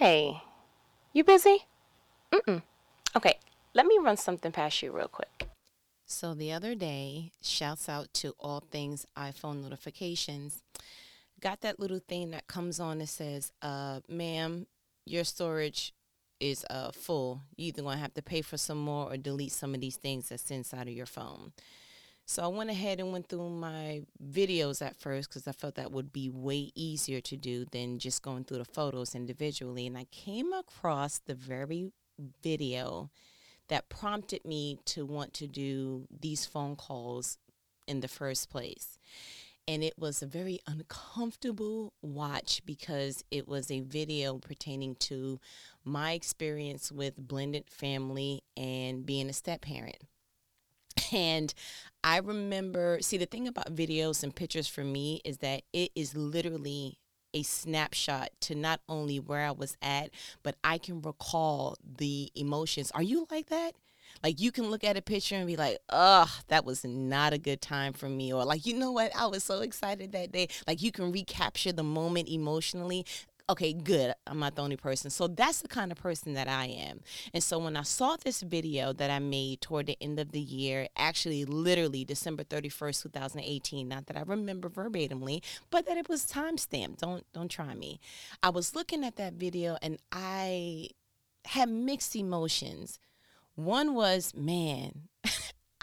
Hey, you busy? Mm-mm. Okay, let me run something past you real quick. So the other day, shouts out to all things iPhone notifications. Got that little thing that comes on that says, uh, ma'am, your storage is uh, full. You either gonna have to pay for some more or delete some of these things that's inside of your phone. So I went ahead and went through my videos at first because I felt that would be way easier to do than just going through the photos individually. And I came across the very video that prompted me to want to do these phone calls in the first place. And it was a very uncomfortable watch because it was a video pertaining to my experience with blended family and being a step parent. And I remember, see, the thing about videos and pictures for me is that it is literally a snapshot to not only where I was at, but I can recall the emotions. Are you like that? Like you can look at a picture and be like, "Ugh, that was not a good time for me," or like, "You know what? I was so excited that day." Like you can recapture the moment emotionally okay, good. I'm not the only person. So that's the kind of person that I am. And so when I saw this video that I made toward the end of the year, actually literally December 31st, 2018, not that I remember verbatimly, but that it was time stamped. Don't don't try me. I was looking at that video and I had mixed emotions. One was, man,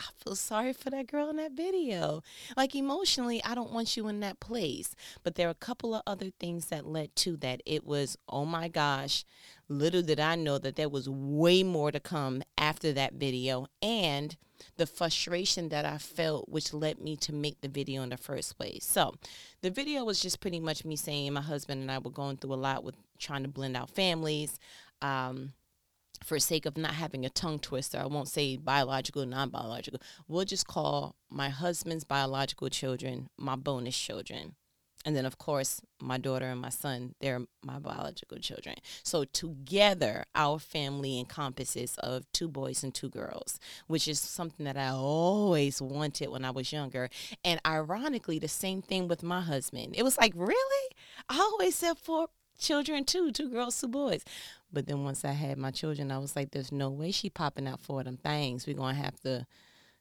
I feel sorry for that girl in that video. Like emotionally, I don't want you in that place. But there are a couple of other things that led to that. It was, oh my gosh, little did I know that there was way more to come after that video. And the frustration that I felt, which led me to make the video in the first place. So, the video was just pretty much me saying my husband and I were going through a lot with trying to blend out families. Um, for sake of not having a tongue twister, I won't say biological, non biological. We'll just call my husband's biological children my bonus children. And then, of course, my daughter and my son, they're my biological children. So together, our family encompasses of two boys and two girls, which is something that I always wanted when I was younger. And ironically, the same thing with my husband. It was like, really? I always said four children too, two girls, two boys. But then once I had my children, I was like, there's no way she popping out for them things. We're going to have to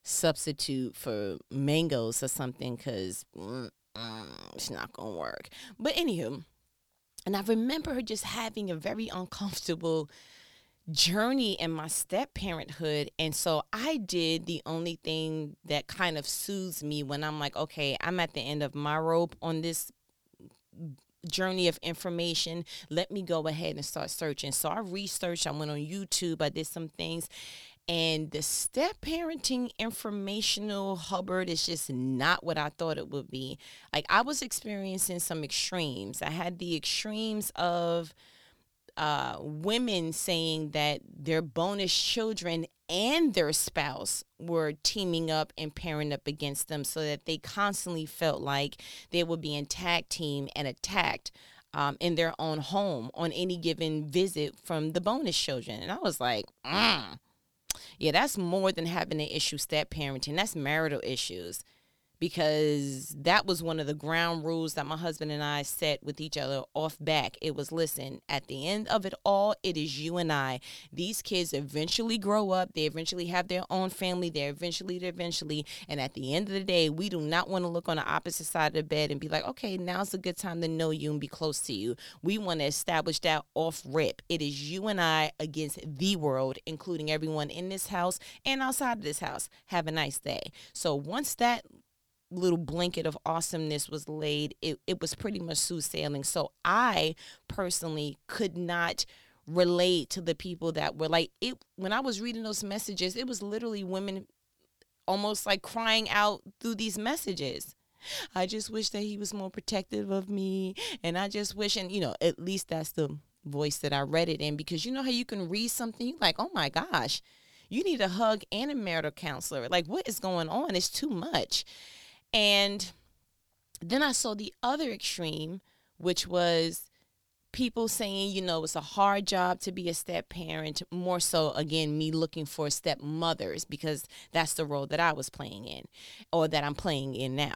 substitute for mangoes or something because mm, it's not going to work. But anywho, and I remember her just having a very uncomfortable journey in my step parenthood. And so I did the only thing that kind of soothes me when I'm like, okay, I'm at the end of my rope on this journey of information, let me go ahead and start searching. So I researched, I went on YouTube, I did some things. And the step parenting informational Hubbard is just not what I thought it would be. Like I was experiencing some extremes. I had the extremes of uh, women saying that their bonus children and their spouse were teaming up and pairing up against them so that they constantly felt like they were being tag team and attacked um, in their own home on any given visit from the bonus children. And I was like, mm. yeah, that's more than having an issue step parenting. That's marital issues because that was one of the ground rules that my husband and I set with each other off back. It was listen, at the end of it all, it is you and I. These kids eventually grow up, they eventually have their own family, they're eventually, they're eventually, and at the end of the day, we do not want to look on the opposite side of the bed and be like, okay, now's a good time to know you and be close to you. We want to establish that off rip. It is you and I against the world, including everyone in this house and outside of this house. Have a nice day. So once that little blanket of awesomeness was laid, it, it was pretty much smooth sailing. So I personally could not relate to the people that were like it when I was reading those messages, it was literally women almost like crying out through these messages. I just wish that he was more protective of me. And I just wish, and you know, at least that's the voice that I read it in because you know how you can read something, you like, oh my gosh, you need a hug and a marital counselor. Like, what is going on? It's too much. And then I saw the other extreme, which was people saying, you know, it's a hard job to be a step parent, more so, again, me looking for stepmothers because that's the role that I was playing in or that I'm playing in now.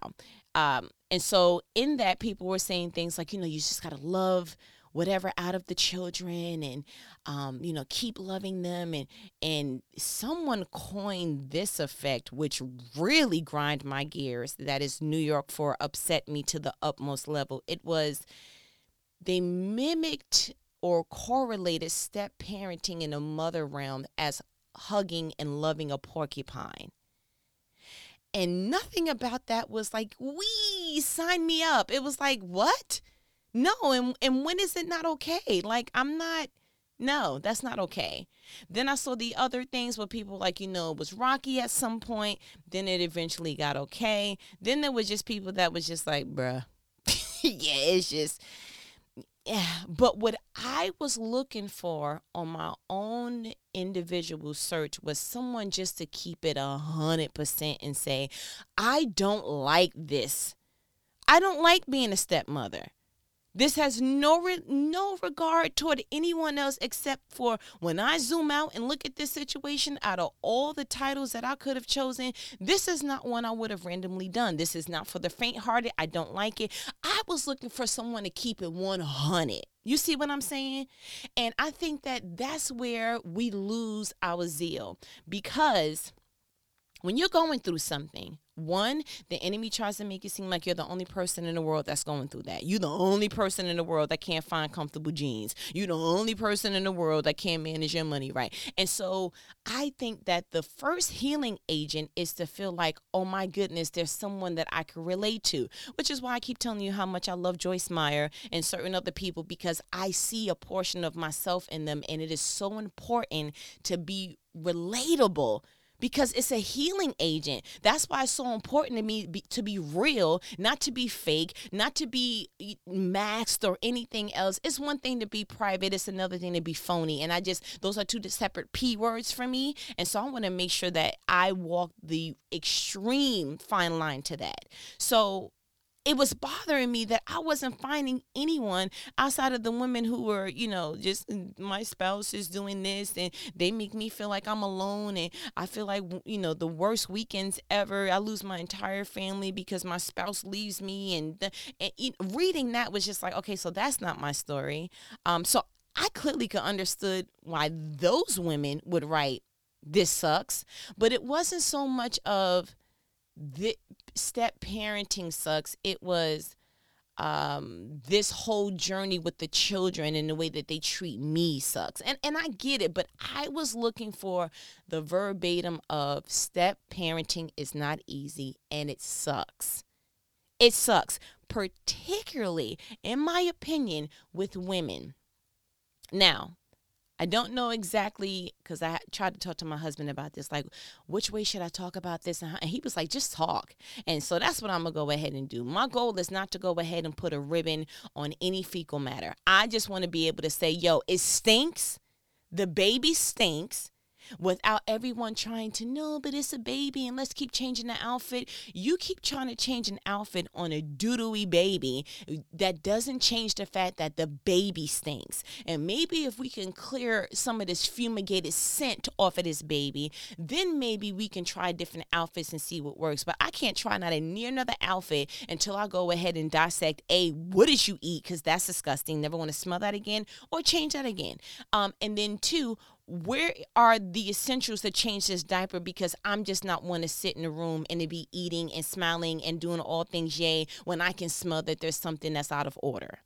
Um, and so, in that, people were saying things like, you know, you just got to love whatever out of the children and um, you know keep loving them and and someone coined this effect which really grind my gears that is new york for upset me to the utmost level. It was they mimicked or correlated step parenting in a mother realm as hugging and loving a porcupine. And nothing about that was like we sign me up. It was like what no, and and when is it not okay? Like I'm not no, that's not okay. Then I saw the other things where people like, you know, it was rocky at some point, then it eventually got okay. Then there was just people that was just like, bruh. yeah, it's just yeah. But what I was looking for on my own individual search was someone just to keep it a hundred percent and say, I don't like this. I don't like being a stepmother. This has no re- no regard toward anyone else except for when I zoom out and look at this situation out of all the titles that I could have chosen, this is not one I would have randomly done. This is not for the faint-hearted. I don't like it. I was looking for someone to keep it 100. You see what I'm saying? And I think that that's where we lose our zeal because when you're going through something, one, the enemy tries to make it seem like you're the only person in the world that's going through that. You're the only person in the world that can't find comfortable jeans. You're the only person in the world that can't manage your money right. And so I think that the first healing agent is to feel like, oh my goodness, there's someone that I can relate to, which is why I keep telling you how much I love Joyce Meyer and certain other people because I see a portion of myself in them. And it is so important to be relatable because it's a healing agent. That's why it's so important to me be, to be real, not to be fake, not to be masked or anything else. It's one thing to be private, it's another thing to be phony. And I just, those are two separate P words for me. And so I want to make sure that I walk the extreme fine line to that. So it was bothering me that I wasn't finding anyone outside of the women who were, you know, just mm, my spouse is doing this and they make me feel like I'm alone and I feel like, you know, the worst weekends ever. I lose my entire family because my spouse leaves me. And, the, and reading that was just like, okay, so that's not my story. Um, so I clearly could understood why those women would write this sucks, but it wasn't so much of the step parenting sucks. It was um, this whole journey with the children and the way that they treat me sucks. And and I get it, but I was looking for the verbatim of step parenting is not easy and it sucks. It sucks, particularly in my opinion with women. Now, I don't know exactly because I tried to talk to my husband about this, like, which way should I talk about this? And he was like, just talk. And so that's what I'm to go ahead and do. My goal is not to go ahead and put a ribbon on any fecal matter. I just want to be able to say, yo, it stinks. The baby stinks without everyone trying to know, but it's a baby and let's keep changing the outfit. You keep trying to change an outfit on a doodooey baby that doesn't change the fact that the baby stinks. And maybe if we can clear some of this fumigated scent off of this baby, then maybe we can try different outfits and see what works. But I can't try not a near another outfit until I go ahead and dissect a what did you eat because that's disgusting. Never want to smell that again or change that again. Um, and then two, where are the essentials to change this diaper because I'm just not want to sit in a room and to be eating and smiling and doing all things yay when I can smell that there's something that's out of order.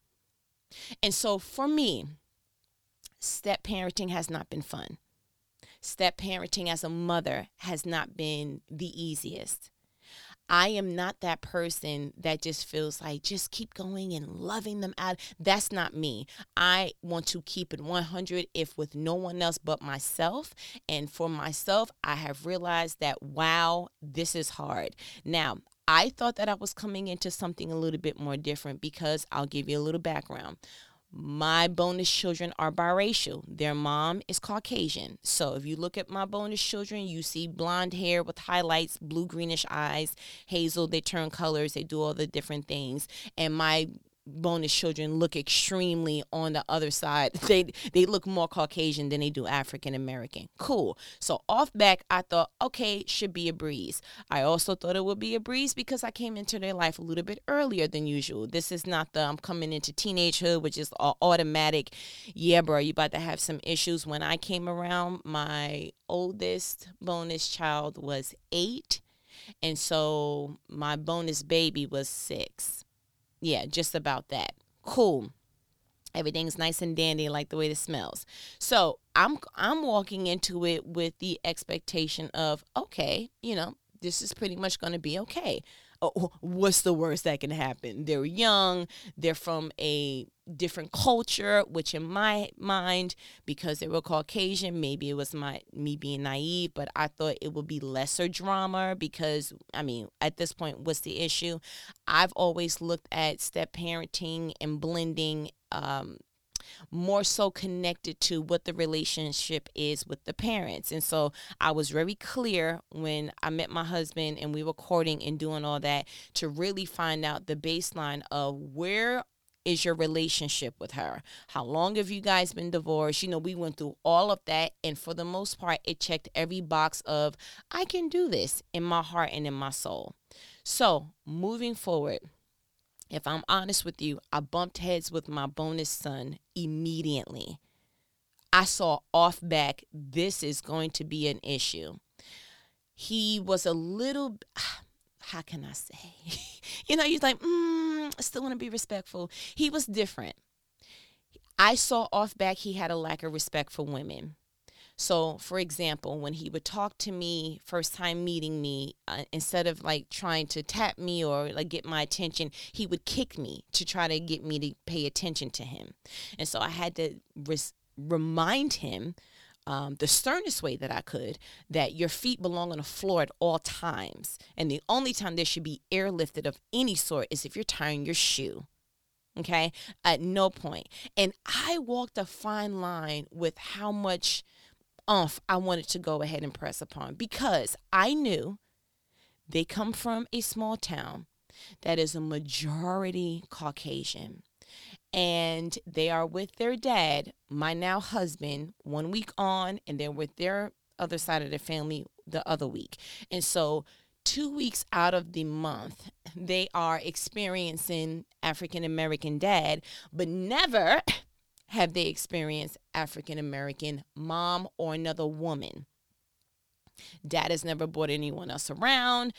And so for me, step parenting has not been fun. Step parenting as a mother has not been the easiest. I am not that person that just feels like just keep going and loving them out. That's not me. I want to keep it 100 if with no one else but myself. And for myself, I have realized that wow, this is hard. Now, I thought that I was coming into something a little bit more different because I'll give you a little background my bonus children are biracial. Their mom is Caucasian. So if you look at my bonus children, you see blonde hair with highlights, blue greenish eyes, hazel, they turn colors, they do all the different things. And my bonus children look extremely on the other side. They they look more Caucasian than they do African American. Cool. So off back, I thought, okay, should be a breeze. I also thought it would be a breeze because I came into their life a little bit earlier than usual. This is not the I'm coming into teenagehood, which is automatic. Yeah, bro, you about to have some issues. When I came around, my oldest bonus child was eight. And so my bonus baby was six yeah, just about that. Cool. Everything's nice and dandy, like the way it smells. So I'm I'm walking into it with the expectation of okay, you know, this is pretty much going to be okay oh, what's the worst that can happen? They're young, they're from a different culture, which in my mind, because they were Caucasian, maybe it was my me being naive, but I thought it would be lesser drama because I mean, at this point, what's the issue? I've always looked at step parenting and blending um, more so connected to what the relationship is with the parents. And so I was very clear when I met my husband and we were courting and doing all that to really find out the baseline of where is your relationship with her? How long have you guys been divorced? You know, we went through all of that. And for the most part, it checked every box of I can do this in my heart and in my soul. So moving forward, if I'm honest with you, I bumped heads with my bonus son immediately. I saw off back, this is going to be an issue. He was a little, how can I say? you know, he's like, mm, I still want to be respectful. He was different. I saw off back, he had a lack of respect for women. So, for example, when he would talk to me first time meeting me, uh, instead of like trying to tap me or like get my attention, he would kick me to try to get me to pay attention to him. And so I had to res- remind him um, the sternest way that I could that your feet belong on the floor at all times. And the only time there should be airlifted of any sort is if you're tying your shoe. Okay. At no point. And I walked a fine line with how much umph I wanted to go ahead and press upon because I knew they come from a small town that is a majority Caucasian. And they are with their dad, my now husband, one week on, and they're with their other side of the family the other week. And so, two weeks out of the month, they are experiencing African American dad, but never have they experienced African American mom or another woman? Dad has never brought anyone else around.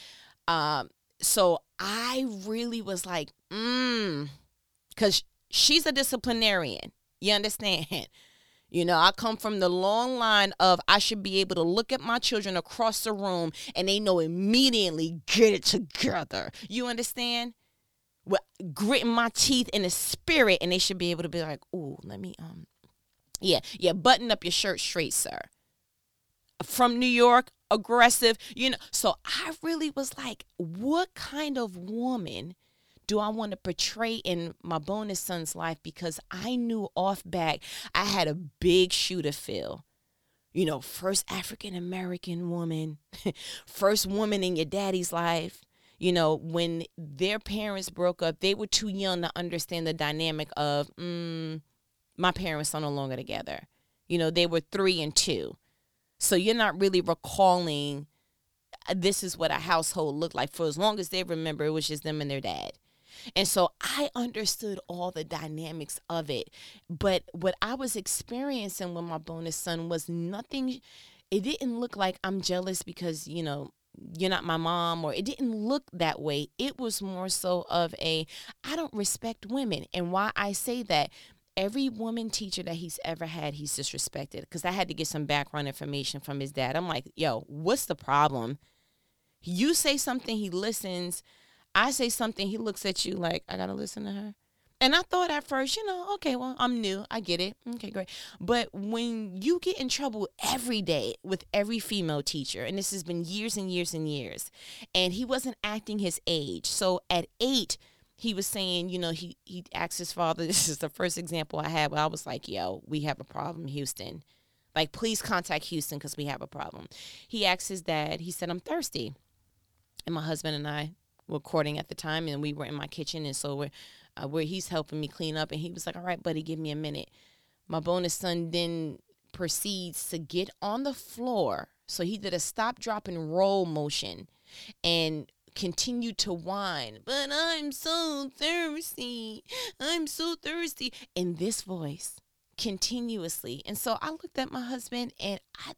Um, so I really was like, mm, because she's a disciplinarian. You understand? You know, I come from the long line of I should be able to look at my children across the room and they know immediately, get it together. You understand? Gritting my teeth in the spirit, and they should be able to be like, "Oh, let me um, yeah, yeah, button up your shirt straight, sir." From New York, aggressive, you know. So I really was like, what kind of woman do I want to portray in my bonus son's life? Because I knew off back I had a big shoe to fill you know, first African American woman, first woman in your daddy's life, you know, when their parents broke up, they were too young to understand the dynamic of, mm, my parents are no longer together. You know, they were three and two. So you're not really recalling uh, this is what a household looked like. For as long as they remember, it was just them and their dad. And so I understood all the dynamics of it. But what I was experiencing with my bonus son was nothing, it didn't look like I'm jealous because, you know, you're not my mom or it didn't look that way. It was more so of a i don't respect women. And why i say that every woman teacher that he's ever had he's disrespected. Because i had to get some background information from his dad. I'm like yo what's the problem? You say something he listens. I say something he looks at you like i gotta listen to her and I thought at first, you know, okay, well, I'm new. I get it. Okay, great. But when you get in trouble every day with every female teacher, and this has been years and years and years, and he wasn't acting his age. So at eight, he was saying, you know, he he asked his father. This is the first example I had where I was like, yo, we have a problem, Houston. Like, please contact Houston because we have a problem. He asked his dad, he said, I'm thirsty. And my husband and I were courting at the time, and we were in my kitchen, and so we're uh, where he's helping me clean up, and he was like, "All right, buddy, give me a minute." My bonus son then proceeds to get on the floor. So he did a stop, drop, and roll motion, and continued to whine. But I'm so thirsty. I'm so thirsty in this voice continuously. And so I looked at my husband, and I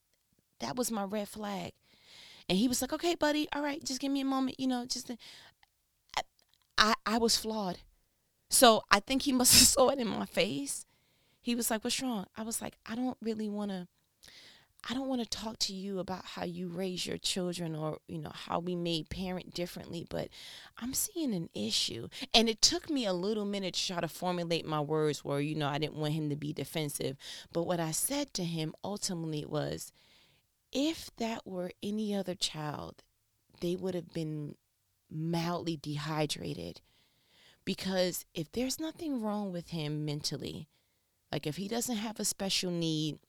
that was my red flag. And he was like, "Okay, buddy, all right, just give me a moment. You know, just." I, I, I was flawed. So I think he must have saw it in my face. He was like, What's wrong? I was like, I don't really want to. I don't want to talk to you about how you raise your children or, you know, how we may parent differently, but I'm seeing an issue. And it took me a little minute to try to formulate my words where, you know, I didn't want him to be defensive. But what I said to him ultimately was if that were any other child, they would have been mildly dehydrated because if there's nothing wrong with him mentally, like if he doesn't have a special need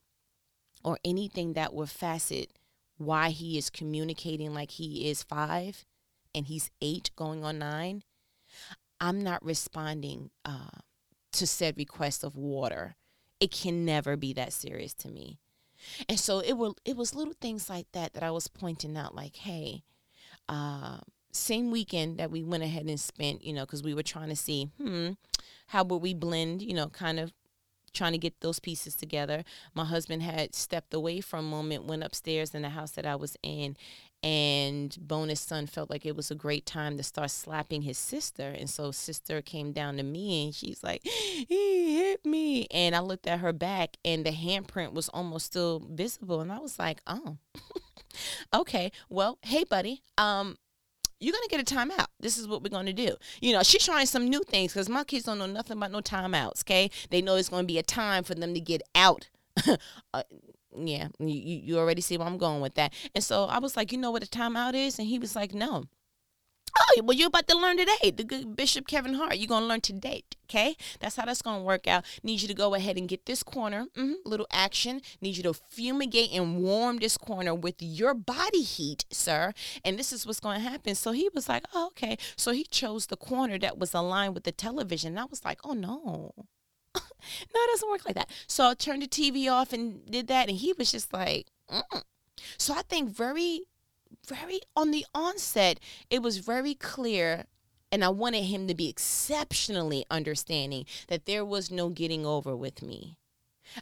or anything that would facet why he is communicating like he is five and he's eight going on nine, I'm not responding uh, to said request of water. It can never be that serious to me. And so it will it was little things like that that I was pointing out like, hey, uh, same weekend that we went ahead and spent, you know, because we were trying to see, hmm, how would we blend, you know, kind of trying to get those pieces together. My husband had stepped away for a moment, went upstairs in the house that I was in, and bonus son felt like it was a great time to start slapping his sister. And so sister came down to me and she's like, he hit me. And I looked at her back and the handprint was almost still visible. And I was like, oh, okay, well, hey buddy, um, you're gonna get a timeout. This is what we're gonna do. You know, she's trying some new things because my kids don't know nothing about no timeouts. Okay, they know it's gonna be a time for them to get out. uh, yeah, you you already see where I'm going with that. And so I was like, you know what a timeout is, and he was like, no. Oh, well, you're about to learn today. The good Bishop Kevin Hart, you're going to learn today. Okay? That's how that's going to work out. Need you to go ahead and get this corner, mm-hmm, little action. Need you to fumigate and warm this corner with your body heat, sir. And this is what's going to happen. So he was like, oh, okay. So he chose the corner that was aligned with the television. And I was like, oh, no. no, it doesn't work like that. So I turned the TV off and did that. And he was just like, mm. so I think very very on the onset, it was very clear and I wanted him to be exceptionally understanding that there was no getting over with me.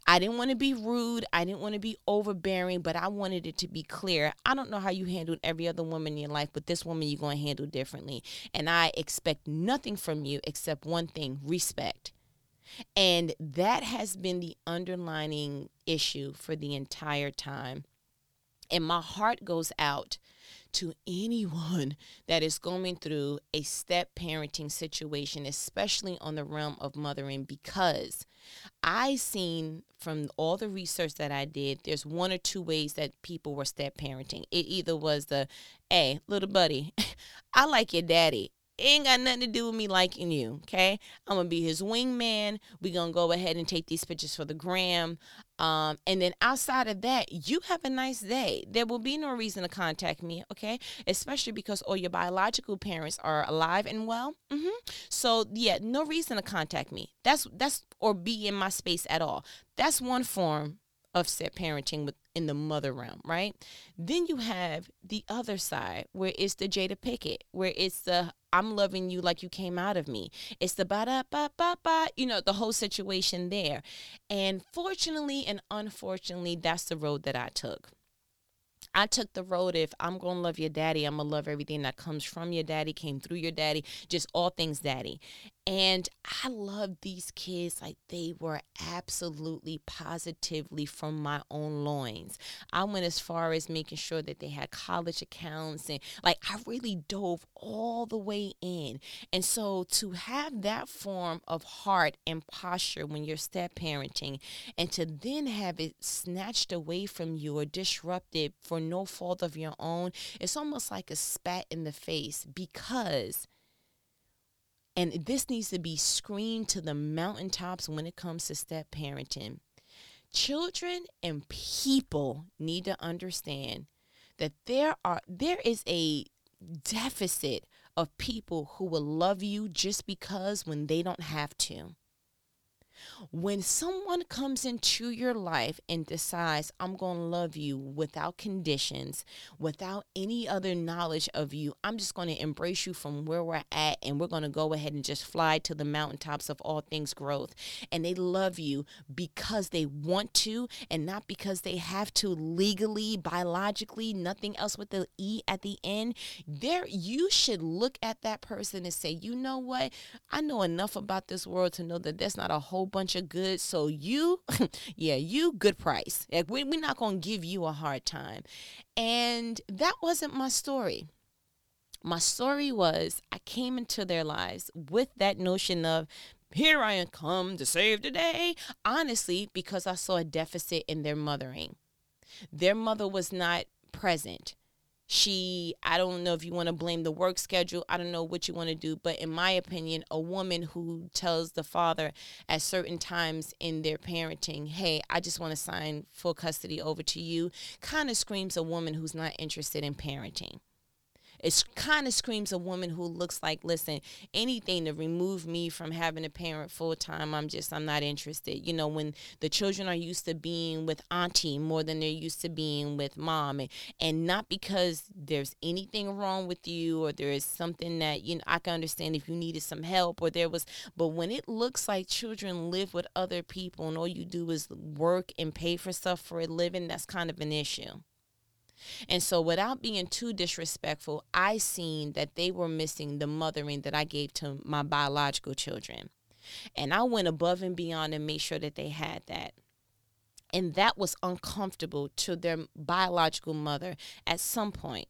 I didn't want to be rude. I didn't want to be overbearing, but I wanted it to be clear. I don't know how you handled every other woman in your life, but this woman you're going to handle differently. And I expect nothing from you except one thing respect. And that has been the underlining issue for the entire time. And my heart goes out to anyone that is going through a step parenting situation, especially on the realm of mothering, because I seen from all the research that I did, there's one or two ways that people were step parenting. It either was the, hey, little buddy, I like your daddy ain't got nothing to do with me liking you, okay? I'm gonna be his wingman. we gonna go ahead and take these pictures for the gram. Um, and then outside of that, you have a nice day. There will be no reason to contact me, okay? Especially because all your biological parents are alive and well. Mm-hmm. So yeah, no reason to contact me. That's that's or be in my space at all. That's one form of step parenting with in the mother realm, right? Then you have the other side where it's the Jada Pinkett, where it's the I'm loving you like you came out of me. It's the ba da ba ba ba, you know, the whole situation there. And fortunately and unfortunately, that's the road that I took. I took the road if I'm to love your daddy, I'm to love everything that comes from your daddy, came through your daddy, just all things daddy. And I love these kids like they were absolutely positively from my own loins. I went as far as making sure that they had college accounts and like I really dove all the way in. And so to have that form of heart and posture when you're step parenting and to then have it snatched away from you or disrupted for no fault of your own, it's almost like a spat in the face because and this needs to be screamed to the mountaintops when it comes to step parenting. Children and people need to understand that there are there is a deficit of people who will love you just because when they don't have to. When someone comes into your life and decides, I'm going to love you without conditions, without any other knowledge of you, I'm just going to embrace you from where we're at and we're going to go ahead and just fly to the mountaintops of all things growth. And they love you because they want to and not because they have to legally, biologically, nothing else with the E at the end. There, you should look at that person and say, you know what? I know enough about this world to know that there's not a whole bunch of goods. So you, yeah, you good price. Like we, we're not gonna give you a hard time. And that wasn't my story. My story was I came into their lives with that notion of here I am come to save the day. Honestly, because I saw a deficit in their mothering. Their mother was not present she i don't know if you want to blame the work schedule i don't know what you want to do but in my opinion a woman who tells the father at certain times in their parenting hey i just want to sign full custody over to you kind of screams a woman who's not interested in parenting it kind of screams a woman who looks like, listen, anything to remove me from having a parent full time, I'm just, I'm not interested. You know, when the children are used to being with auntie more than they're used to being with mom, and, and not because there's anything wrong with you or there is something that, you know, I can understand if you needed some help or there was, but when it looks like children live with other people and all you do is work and pay for stuff for a living, that's kind of an issue. And so, without being too disrespectful, I seen that they were missing the mothering that I gave to my biological children. And I went above and beyond and made sure that they had that. And that was uncomfortable to their biological mother at some point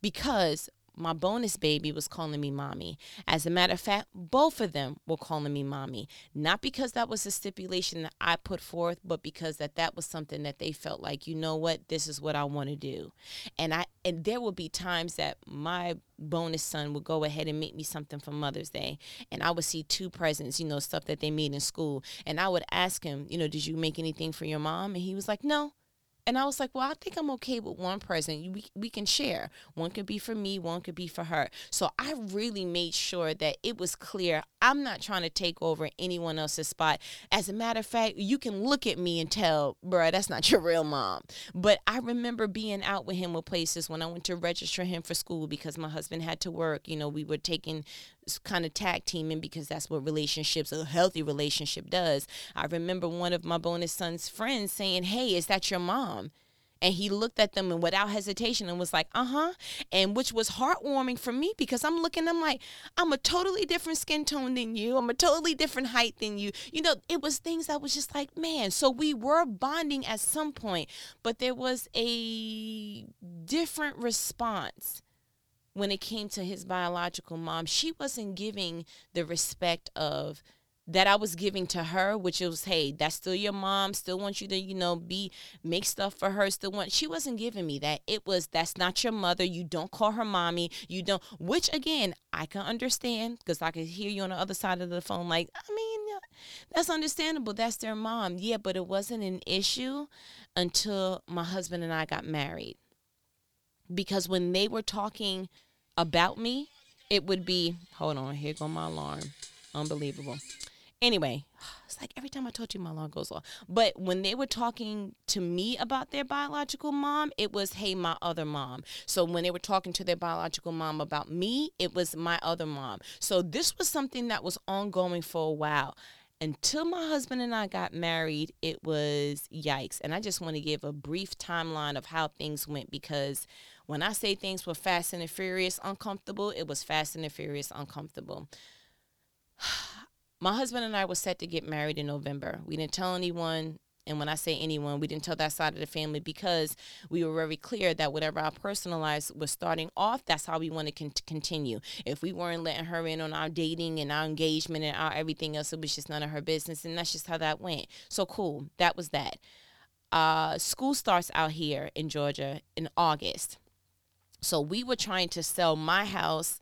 because my bonus baby was calling me mommy. As a matter of fact, both of them were calling me mommy. Not because that was a stipulation that I put forth, but because that that was something that they felt like, you know what, this is what I want to do. And I and there would be times that my bonus son would go ahead and make me something for Mother's Day, and I would see two presents, you know, stuff that they made in school, and I would ask him, you know, did you make anything for your mom? And he was like, no. And I was like, well, I think I'm okay with one present. We, we can share. One could be for me, one could be for her. So I really made sure that it was clear I'm not trying to take over anyone else's spot. As a matter of fact, you can look at me and tell, bruh, that's not your real mom. But I remember being out with him with places when I went to register him for school because my husband had to work. You know, we were taking kind of tag teaming because that's what relationships, a healthy relationship does. I remember one of my bonus son's friends saying, Hey, is that your mom? And he looked at them and without hesitation and was like, uh huh. And which was heartwarming for me because I'm looking, I'm like, I'm a totally different skin tone than you. I'm a totally different height than you. You know, it was things that was just like, man. So we were bonding at some point, but there was a different response when it came to his biological mom. She wasn't giving the respect of, that I was giving to her, which was, hey, that's still your mom, still want you to, you know, be make stuff for her, still want she wasn't giving me that. It was that's not your mother. You don't call her mommy. You don't which again, I can understand because I can hear you on the other side of the phone, like, I mean, that's understandable. That's their mom. Yeah, but it wasn't an issue until my husband and I got married. Because when they were talking about me, it would be hold on, here go my alarm. Unbelievable Anyway, it's like every time I told you my alarm goes off. But when they were talking to me about their biological mom, it was, hey, my other mom. So when they were talking to their biological mom about me, it was my other mom. So this was something that was ongoing for a while. Until my husband and I got married, it was yikes. And I just want to give a brief timeline of how things went because when I say things were fast and furious uncomfortable, it was fast and furious uncomfortable my husband and I were set to get married in November. We didn't tell anyone. And when I say anyone, we didn't tell that side of the family because we were very clear that whatever our personal lives was starting off, that's how we wanted to continue. If we weren't letting her in on our dating and our engagement and our everything else, it was just none of her business. And that's just how that went. So cool. That was that. Uh, school starts out here in Georgia in August. So we were trying to sell my house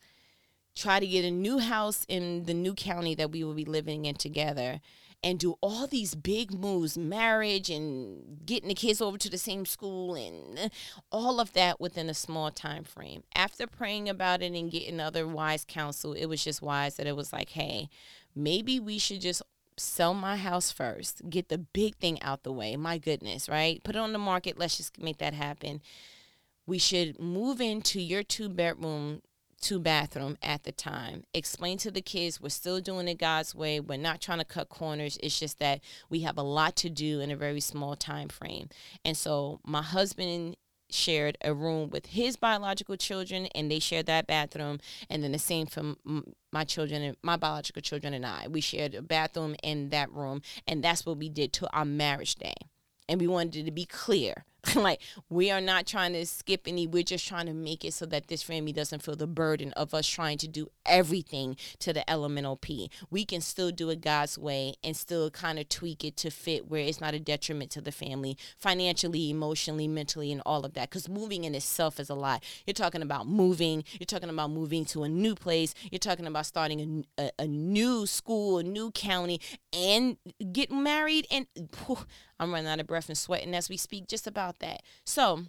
try to get a new house in the new county that we would be living in together and do all these big moves marriage and getting the kids over to the same school and uh, all of that within a small time frame after praying about it and getting other wise counsel it was just wise that it was like hey maybe we should just sell my house first get the big thing out the way. My goodness right? Put it on the market. Let's just make that happen we should move into your two bedroom two bathroom at the time. Explain to the kids we're still doing it God's way. We're not trying to cut corners. It's just that we have a lot to do in a very small time frame. And so my husband shared a room with his biological children and they shared that bathroom and then the same for my children and my biological children and I we shared a bathroom in that room and that's what we did to our marriage day and we wanted it to be clear like we are not trying to skip any we're just trying to make it so that this family doesn't feel the burden of us trying to do everything to the elemental p. We can still do it god's way and still kind of tweak it to fit where it's not a detriment to the family financially emotionally mentally and all of that because moving in itself is a lot. You're talking about moving you're talking about moving to a new place you're talking about starting a, a, a new school a new county and getting married and i'm running out of breath and sweating as we speak just about that. So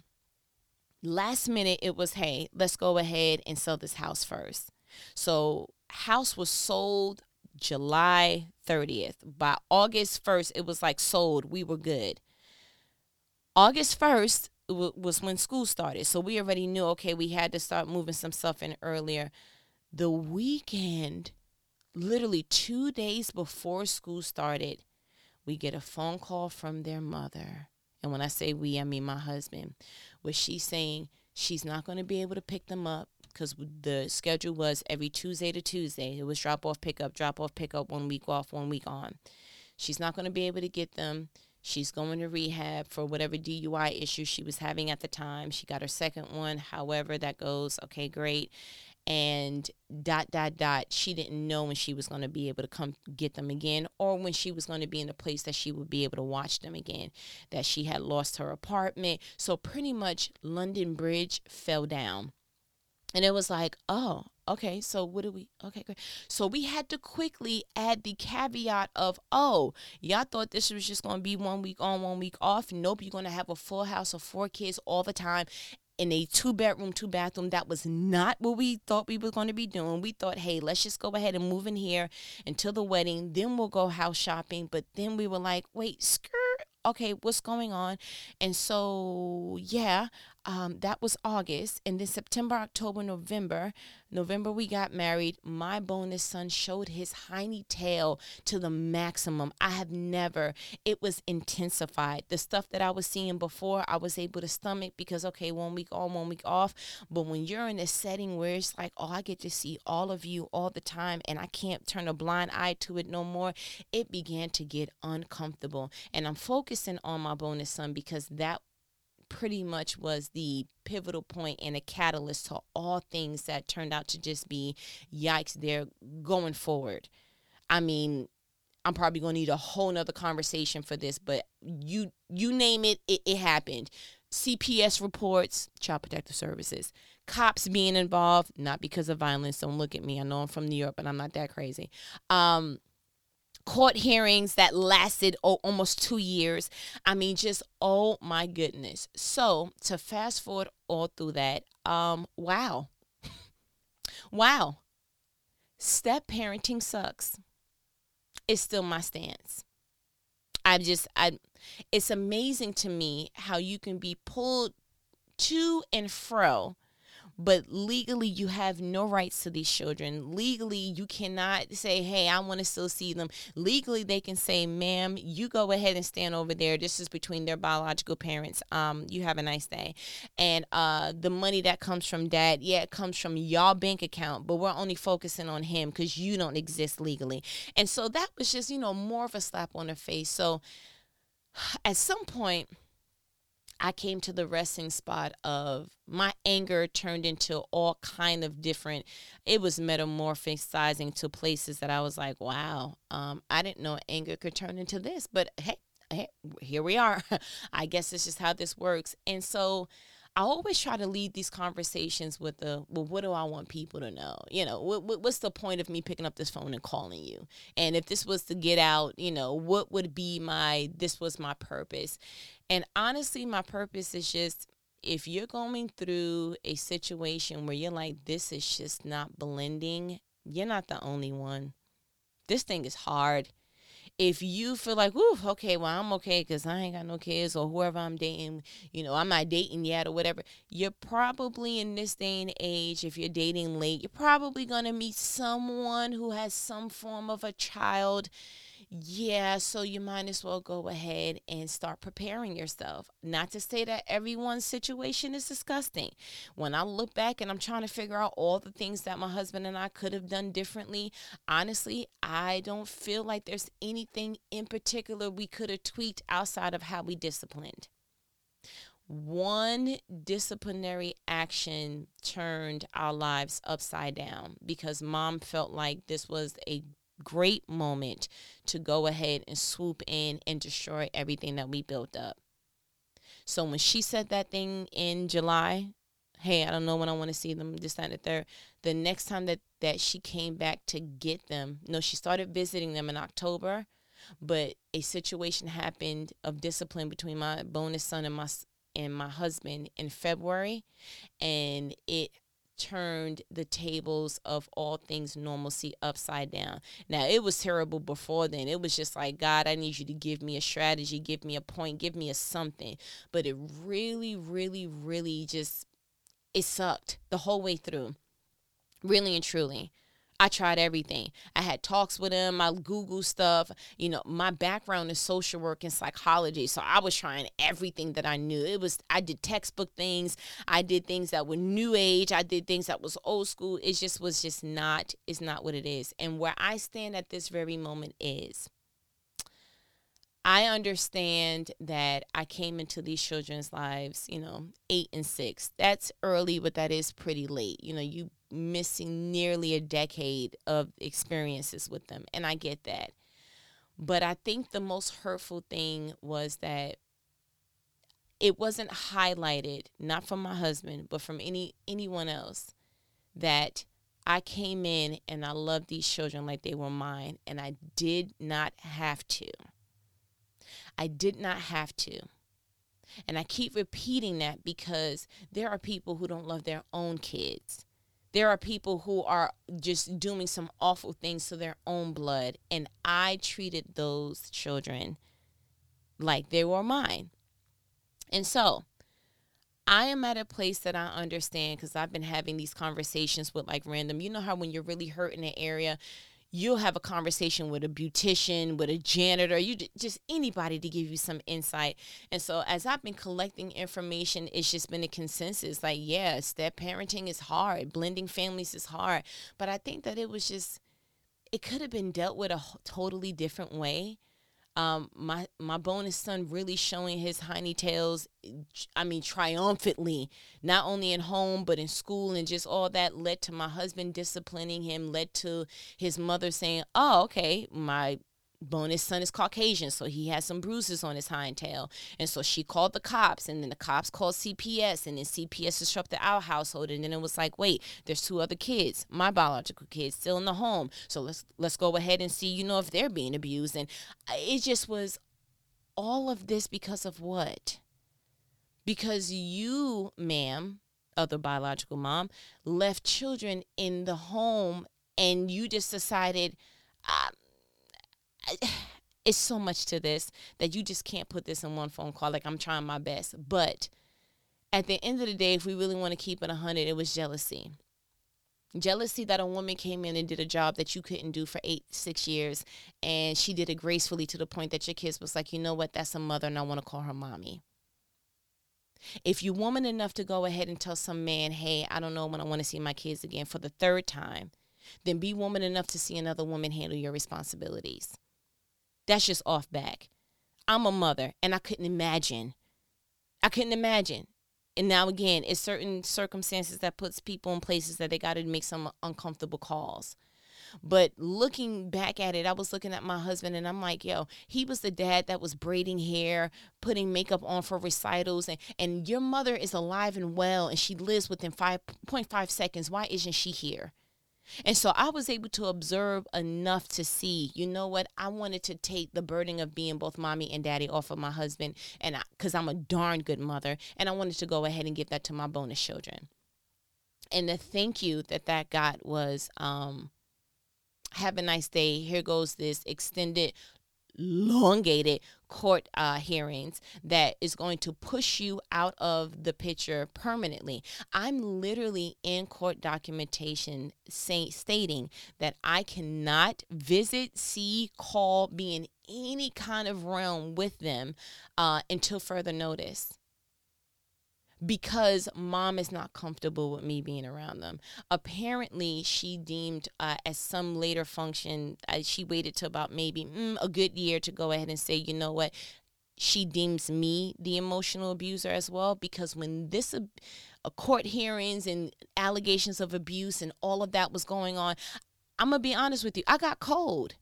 last minute it was, hey, let's go ahead and sell this house first. So house was sold July 30th. By August 1st, it was like sold. We were good. August 1st was when school started. So we already knew, okay, we had to start moving some stuff in earlier. The weekend, literally two days before school started, we get a phone call from their mother and when I say we, I mean my husband, was she saying she's not going to be able to pick them up because the schedule was every Tuesday to Tuesday. It was drop off, pick up, drop off, pick up, one week off, one week on. She's not going to be able to get them. She's going to rehab for whatever DUI issue she was having at the time. She got her second one, however that goes. Okay, great and dot dot dot she didn't know when she was going to be able to come get them again or when she was going to be in a place that she would be able to watch them again that she had lost her apartment. So pretty much london bridge fell down. And it was like oh okay so what do we okay great. So we had to quickly add the caveat of oh y'all thought this was just going to be one week on one week off. Nope you're going to have a full house of four kids all the time in a two bedroom, two bathroom. That was not what we thought we were going to be doing. We thought, hey, let's just go ahead and move in here until the wedding. Then we'll go house shopping. But then we were like, wait, skirt. Okay, what's going on? And so, yeah, um, that was August. And then September, October, November, November we got married. My bonus son showed his hiney tail to the maximum. I have never, it was intensified. The stuff that I was seeing before, I was able to stomach because, okay, one week on, one week off. But when you're in a setting where it's like, oh, I get to see all of you all the time and I can't turn a blind eye to it no more, it began to get uncomfortable. And I'm focusing on my bonus son because that pretty much was the pivotal point and a catalyst to all things that turned out to just be yikes they're going forward. I mean i'm probably to need a whole nother conversation for this but you you name it it, it happened. Cps reports child protective services. Cops being involved not because of violence don't look at me. I know i'm from new york but i'm not that crazy. Um court hearings that lasted oh, almost two years. I mean, just oh my goodness. So to fast forward all through that, um, wow, wow, step parenting sucks. It's still my stance. I just I, it's amazing to me how you can be pulled to and fro but legally you have no rights to these children. Legally you cannot say hey i want to still see them. Legally they can say ma'am you go ahead and stand over there. This is between their biological parents. Um you have a nice day. And uh the money that comes from dad yeah it comes from y'all bank account but we're only focusing on him because you don't exist legally. And so that was just you know more of a slap on the face. So at some point I came to the resting spot of my anger turned into all kind of different. It was metamorphosizing to places that I was like, wow, um, I didn't know anger could turn into this. But hey, hey here we are. I guess it's just how this works. And so I always try to lead these conversations with the, well, what do I want people to know? You know, what, what, what's the point of me picking up this phone and calling you? And if this was to get out, you know, what would be my, this was my purpose. And honestly, my purpose is just, if you're going through a situation where you're like, this is just not blending, you're not the only one. This thing is hard if you feel like, ooh, okay, well, I'm okay because I ain't got no kids or whoever I'm dating, you know, I'm not dating yet or whatever, you're probably in this day and age, if you're dating late, you're probably going to meet someone who has some form of a child yeah, so you might as well go ahead and start preparing yourself. Not to say that everyone's situation is disgusting. When I look back and I'm trying to figure out all the things that my husband and I could have done differently, honestly, I don't feel like there's anything in particular we could have tweaked outside of how we disciplined one disciplinary action turned our lives upside down because mom felt like this was a great moment to go ahead and swoop in and destroy everything that we built up. So when she said that thing in July, hey, I don't know when I want to see them, this, that, and the third. The next time that, that she came back to get them, no, she started visiting them in October, but a situation happened of discipline between my bonus son and my and my husband in February, and it turned the tables of all things normalcy upside down. Now, it was terrible before then. It was just like, God, I need you to give me a strategy, give me a point, give me a something. But it really, really, really just, it sucked the whole way through. Really and truly. I tried everything. I had talks with him, I Google stuff. You know, my background is social work and psychology. So I was trying everything that I knew. It was I did textbook things. I did things that were new age. I did things that was old school. It just was just not it's not what it is. And where I stand at this very moment is I understand that I came into these children's lives, you know, eight and six. That's early, but that is pretty late. You know, you missing nearly a decade of experiences with them. And I get that. But I think the most hurtful thing was that it wasn't highlighted, not from my husband, but from any anyone else, that I came in and I loved these children like they were mine, and I did not have to. I did not have to. And I keep repeating that because there are people who don't love their own kids there are people who are just doing some awful things to their own blood and i treated those children like they were mine. And so i am at a place that i understand because i've been having these conversations with like random you know how when you're really hurt in an area you'll have a conversation with a beautician, with a janitor, you just anybody to give you some insight. And so as I've been collecting information, it's just been a consensus like, yeah, step parenting is hard, blending families is hard, but I think that it was just it could have been dealt with a totally different way um, my my bonus son really showing his hiney tails i mean triumphantly not only in home but in school and just all that led to my husband disciplining him led to his mother saying oh okay my bonus son is Caucasian, so he has some bruises on his hind tail. And so she called the cops, and then the cops called CPS, and then CPS disrupted our household. And then it was like, wait, there's two other kids, my biological kids, still in the home. So let's let's go ahead and see, you know, if they're being abused. And it just was all of this because of what? Because you, ma'am, other biological mom, left children in the home, and you just decided. Uh, it's so much to this that you just can't put this in one phone call. Like I'm trying my best, but at the end of the day, if we really want to keep it a 100, it was jealousy. Jealousy that a woman came in and did a job that you couldn't do for eight, six years, and she did it gracefully to the point that your kids was like, you know what, that's a mother, and I want to call her mommy. If you're woman enough to go ahead and tell some man, hey, I don't know when I want to see my kids again for the third time, then be woman enough to see another woman handle your responsibilities. That's just off back. I'm a mother and I couldn't imagine. I couldn't imagine. And now again, it's certain circumstances that puts people in places that they got to make some uncomfortable calls. But looking back at it, I was looking at my husband and I'm like, yo, he was the dad that was braiding hair, putting makeup on for recitals, and, and your mother is alive and well and she lives within 5.5 seconds. Why isn't she here? And so I was able to observe enough to see, you know what? I wanted to take the burden of being both mommy and daddy off of my husband, and because I'm a darn good mother, and I wanted to go ahead and give that to my bonus children. And the thank you that that got was, um, have a nice day. Here goes this extended elongated court uh, hearings that is going to push you out of the picture permanently. I'm literally in court documentation say, stating that I cannot visit, see, call, be in any kind of realm with them uh, until further notice because mom is not comfortable with me being around them. Apparently, she deemed uh, at some later function, uh, she waited to about maybe mm, a good year to go ahead and say, you know what, she deems me the emotional abuser as well because when this uh, court hearings and allegations of abuse and all of that was going on, I'm gonna be honest with you, I got cold.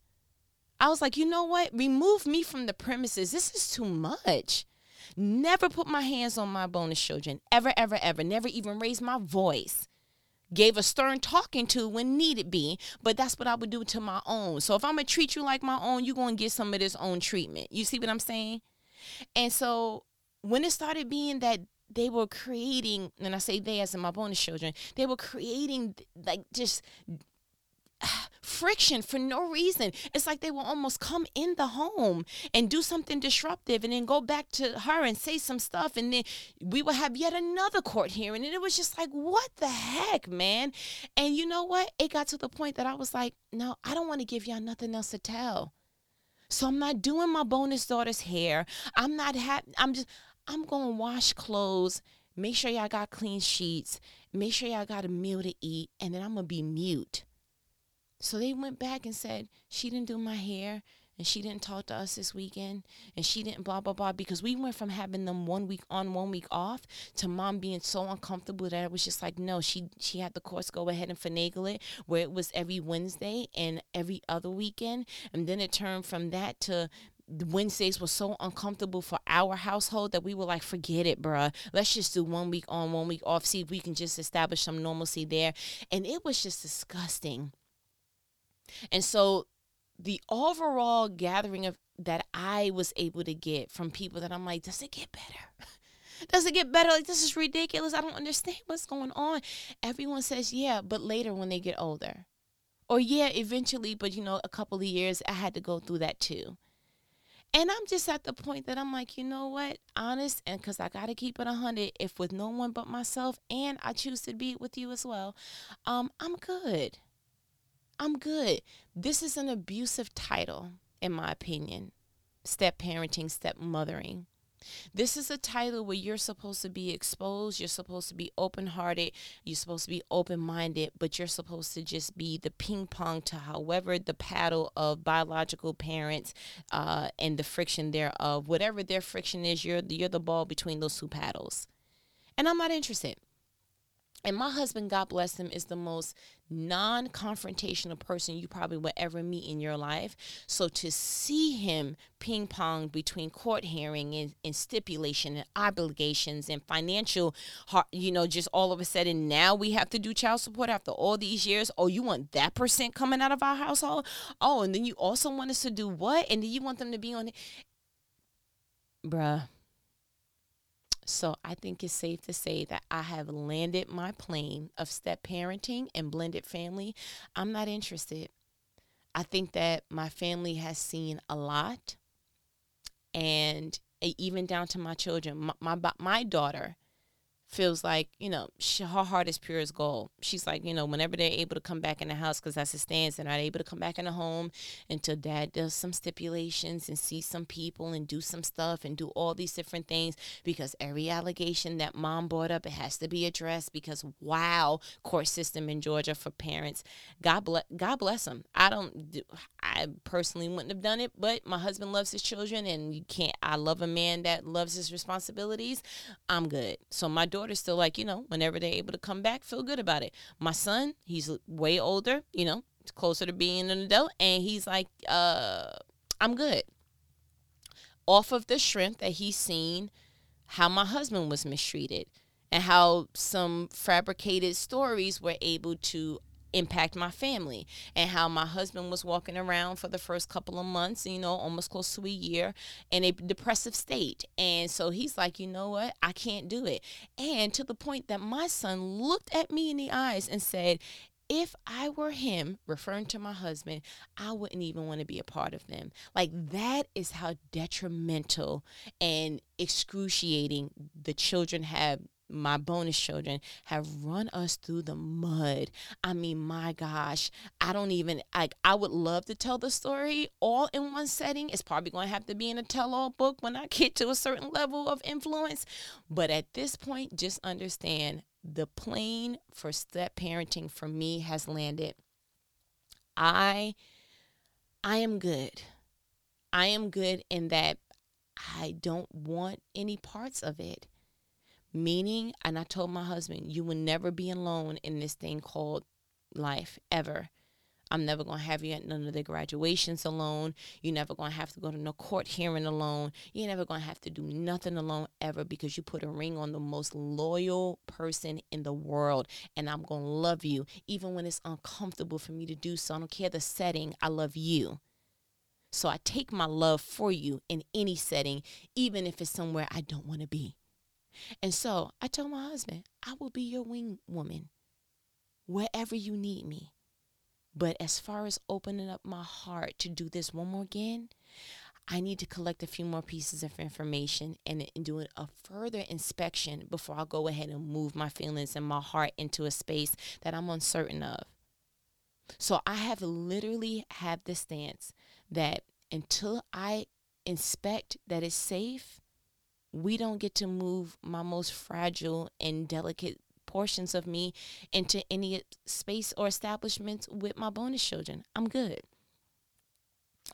I was like, you know what? Remove me from the premises. This is too much. Never put my hands on my bonus children. Ever, ever, ever. Never even raised my voice. Gave a stern talking to when needed be, but that's what I would do to my own. So if I'm gonna treat you like my own, you're gonna get some of this own treatment. You see what I'm saying? And so when it started being that they were creating, and I say they as in my bonus children, they were creating like just friction for no reason. It's like they will almost come in the home and do something disruptive and then go back to her and say some stuff. And then we will have yet another court hearing. And it was just like, what the heck, man? And you know what? It got to the point that I was like, no, I don't want to give y'all nothing else to tell. So I'm not doing my bonus daughter's hair. I'm not happy. I'm just, I'm going to wash clothes. Make sure y'all got clean sheets. Make sure y'all got a meal to eat. And then I'm going to be mute. So they went back and said, she didn't do my hair and she didn't talk to us this weekend and she didn't blah blah blah because we went from having them one week on one week off to mom being so uncomfortable that it was just like no she she had the course go ahead and finagle it where it was every wednesday and every other weekend and then it turned from that to Wednesdays were so uncomfortable for our household that we were like, forget it, bruh. Let's just do one week on, one week off, see if we can just establish some normalcy there. And it was just disgusting. And so the overall gathering of that I was able to get from people that I'm like, does it get better? Does it get better? Like, this is ridiculous. I don't understand what's going on. Everyone says, yeah, but later when they get older. Or, yeah, eventually, but you know, a couple of years, I had to go through that too. And I'm just at the point that I'm like, you know what? Honest, and because I got to keep it 100, if with no one but myself, and I choose to be with you as well, um, I'm good. I'm good. This is an abusive title, in my opinion. Step parenting, step mothering. This is a title where you're supposed to be exposed, you're supposed to be open hearted, you're supposed to be open minded, but you're supposed to just be the ping pong to however the paddle of biological parents uh, and the friction thereof. Whatever their friction is, you're, you're the ball between those two paddles. And I'm not interested. And my husband, God bless him, is the most non confrontational person you probably will ever meet in your life. So to see him ping pong between court hearing and, and stipulation and obligations and financial, you know, just all of a sudden now we have to do child support after all these years. Oh, you want that percent coming out of our household? Oh, and then you also want us to do what? And then you want them to be on it? Bruh so I think it's safe to say that I have landed my plane of step parenting and blended family. I'm not interested. I think that my family has seen a lot, and even down to my children. My my, my daughter feels like you know she, her heart is pure as gold. She's like you know whenever they're able to come back in the house because that's the stance are not able to come back in the home until dad does some stipulations and see some people and do some stuff and do all these different things because every allegation that mom brought up it has to be addressed because wow court system in georgia for parents. God bless god bless them i don't do, i personally wouldn't have done it but my husband loves his children and you can't i love a man that loves his responsibilities i'm good. So my daughter's still like, you know, whenever they're able to come back, feel good about it. My son, he's way older, you know, closer to being an adult. And he's like, uh, I'm good. Off of the shrimp that he's seen how my husband was mistreated and how some fabricated stories were able to impact my family and how my husband was walking around for the first couple of months you know almost close to a year in a depressive state. And so he's like you know what? I can't do it. And to the point that my son looked at me in the eyes and said if I were him, referring to my husband, I wouldn't even want to be a part of them. Like that is how detrimental and excruciating the children have my bonus children have run us through the mud. I mean, my gosh, I don't even like I would love to tell the story all in one setting. It's probably going to have to be in a tell-all book when I get to a certain level of influence, but at this point just understand the plane for step parenting for me has landed. I I am good. I am good in that I don't want any parts of it. Meaning, and I told my husband, you will never be alone in this thing called life ever. I'm never going to have you at none of the graduations alone. You're never going to have to go to no court hearing alone. You're never going to have to do nothing alone ever because you put a ring on the most loyal person in the world. And I'm going to love you even when it's uncomfortable for me to do so. I don't care the setting, I love you. So I take my love for you in any setting, even if it's somewhere I don't want to be. And so I told my husband, I will be your wing woman wherever you need me. But as far as opening up my heart to do this one more again, I need to collect a few more pieces of information and, and do a further inspection before I go ahead and move my feelings and my heart into a space that I'm uncertain of. So I have literally had this stance that until I inspect that it's safe, we don't get to move my most fragile and delicate portions of me into any space or establishments with my bonus children. I'm good.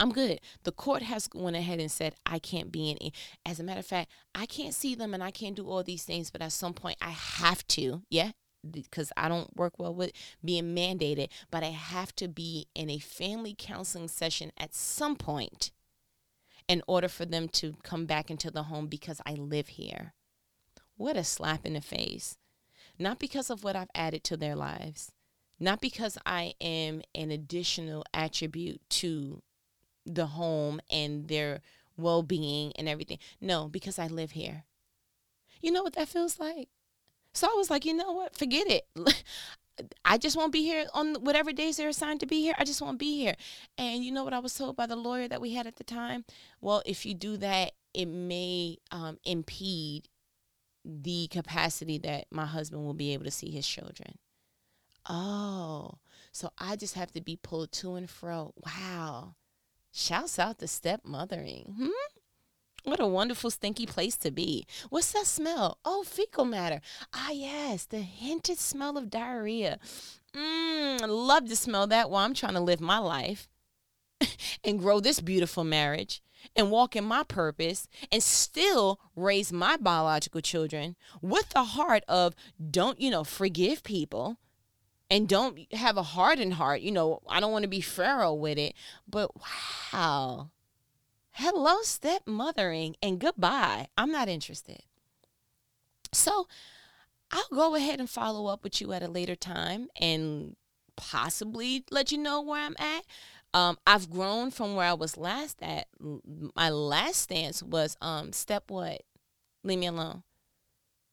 I'm good. The court has went ahead and said I can't be in. As a matter of fact, I can't see them and I can't do all these things, but at some point I have to. Yeah, because I don't work well with being mandated, but I have to be in a family counseling session at some point in order for them to come back into the home because I live here. What a slap in the face. Not because of what I've added to their lives, not because I am an additional attribute to the home and their well being and everything. No, because I live here. You know what that feels like? So I was like, you know what? Forget it. I just won't be here on whatever days they're assigned to be here. I just won't be here. And you know what I was told by the lawyer that we had at the time? Well, if you do that, it may um, impede the capacity that my husband will be able to see his children. Oh, so I just have to be pulled to and fro. Wow. Shouts out to stepmothering. Hmm? What a wonderful stinky place to be. What's that smell? Oh, fecal matter. Ah, yes, the hinted smell of diarrhea. Mmm, love to smell that while I'm trying to live my life and grow this beautiful marriage and walk in my purpose and still raise my biological children with the heart of don't, you know, forgive people and don't have a hardened heart. You know, I don't want to be feral with it, but wow hello stepmothering and goodbye. I'm not interested. So I'll go ahead and follow up with you at a later time and possibly let you know where I'm at. Um, I've grown from where I was last at. My last stance was um, step what? Leave me alone.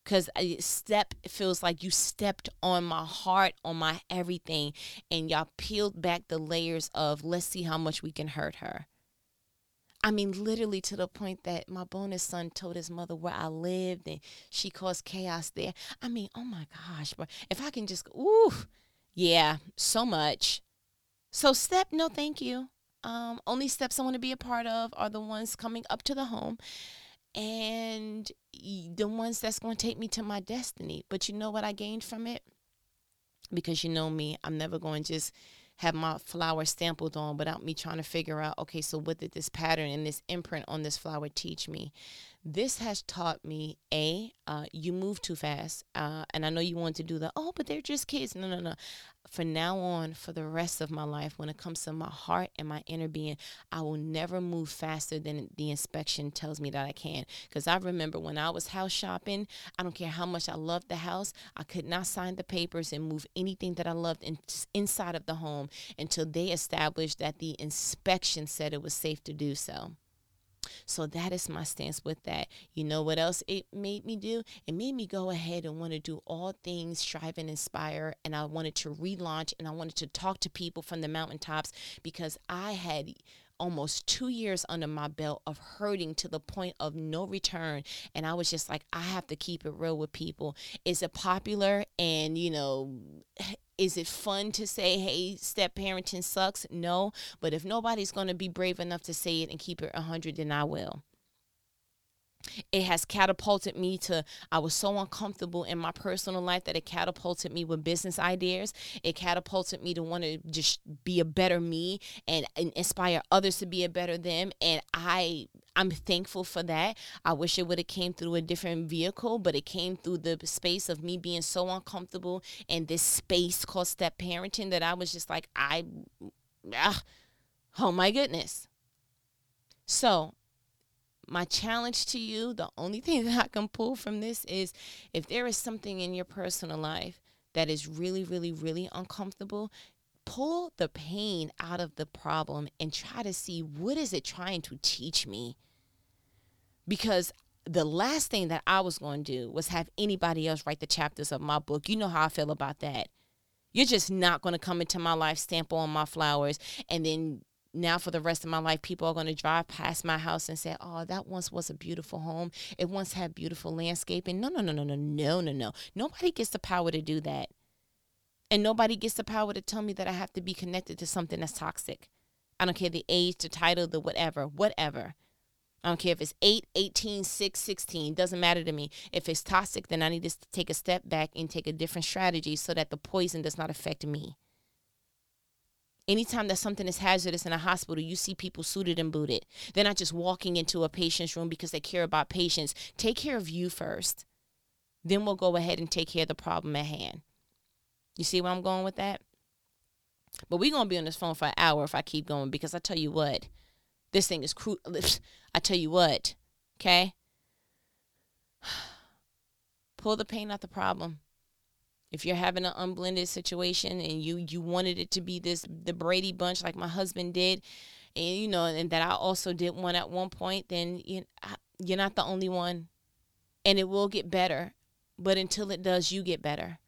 Because step feels like you stepped on my heart, on my everything, and y'all peeled back the layers of let's see how much we can hurt her. I mean, literally to the point that my bonus son told his mother where I lived and she caused chaos there. I mean, oh my gosh, but if I can just, ooh, yeah, so much. So, step, no, thank you. Um, only steps I want to be a part of are the ones coming up to the home and the ones that's going to take me to my destiny. But you know what I gained from it? Because you know me, I'm never going to just have my flower sampled on without me trying to figure out, okay, so what did this pattern and this imprint on this flower teach me? This has taught me a uh, you move too fast uh, and i know you want to do the oh but they're just kids. No no no. For now on for the rest of my life when it comes to my heart and my inner being i will never move faster than the inspection tells me that i can. Because i remember when i was house shopping i don't care how much i loved the house i could not sign the papers and move anything that i loved in, inside of the home until they established that the inspection said it was safe to do so so that is my stance with that. You know what else it made me do? It made me go ahead and want to do all things strive and inspire. And I wanted to relaunch and I wanted to talk to people from the mountaintops because I had almost two years under my belt of hurting to the point of no return. And I was just like, I have to keep it real with people. Is it popular? And, you know, is it fun to say, hey, step parenting sucks? No. But if nobody's going to be brave enough to say it and keep it 100, then I will it has catapulted me to i was so uncomfortable in my personal life that it catapulted me with business ideas. It catapulted me to want to just be a better me and, and inspire others to be a better them and i i'm thankful for that. I wish it would have came through a different vehicle but it came through the space of me being so uncomfortable in this space called step parenting that i was just like i ah, oh my goodness. So my challenge to you, the only thing that I can pull from this is if there is something in your personal life that is really, really, really uncomfortable, pull the pain out of the problem and try to see what is it trying to teach me. Because the last thing that I was going to do was have anybody else write the chapters of my book. You know how I feel about that. You're just not going to come into my life, stamp on my flowers, and then now for the rest of my life people are going to drive past my house and say oh that once was a beautiful home. It once had beautiful landscaping. No no no no no no no no. Nobody gets the power to do that. And nobody gets the power to tell me that i have to be connected to something that's toxic. I don't care the age the title the whatever whatever. I don't care if it's 8, 18, 6, 16, doesn't matter to me. If it's toxic, then I need to take a step back and take a different strategy so that the poison does not affect me. Anytime that something is hazardous in a hospital, you see people suited and booted. They're not just walking into a patient's room because they care about patients. Take care of you first. Then we'll go ahead and take care of the problem at hand. You see where I'm going with that? But we're going to be on this phone for an hour if I keep going because I tell you what, this thing is cruel. I tell you what, okay? Pull the pain out the problem if you're having an unblended situation and you you wanted it to be this the Brady bunch like my husband did, and you know, and that I also did one at one point, then you you're not the only one, and it will get better. But until it does, you get better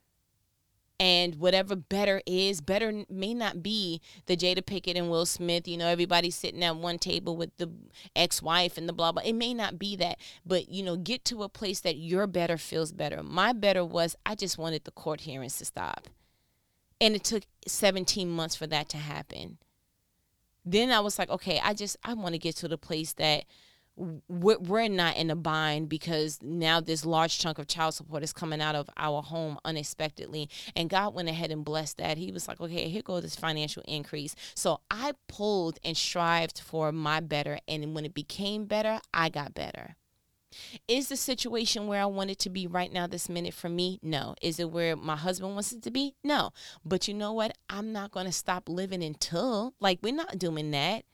and whatever better is better may not be the jada pinkett and will smith you know everybody sitting at one table with the ex-wife and the blah blah. It may not be that but you know get to a place that your better feels better. My better was i just wanted the court hearings to stop. And it took 17 months for that to happen. Then i was like okay i just i want to get to the place that we're not in a bind because now this large chunk of child support is coming out of our home unexpectedly and god went ahead and blessed that he was like okay here goes this financial increase so i pulled and strived for my better and when it became better i got better is the situation where I want it to be right now, this minute for me? No. Is it where my husband wants it to be? No. But you know what? I'm not going to stop living until, like, we're not doing that.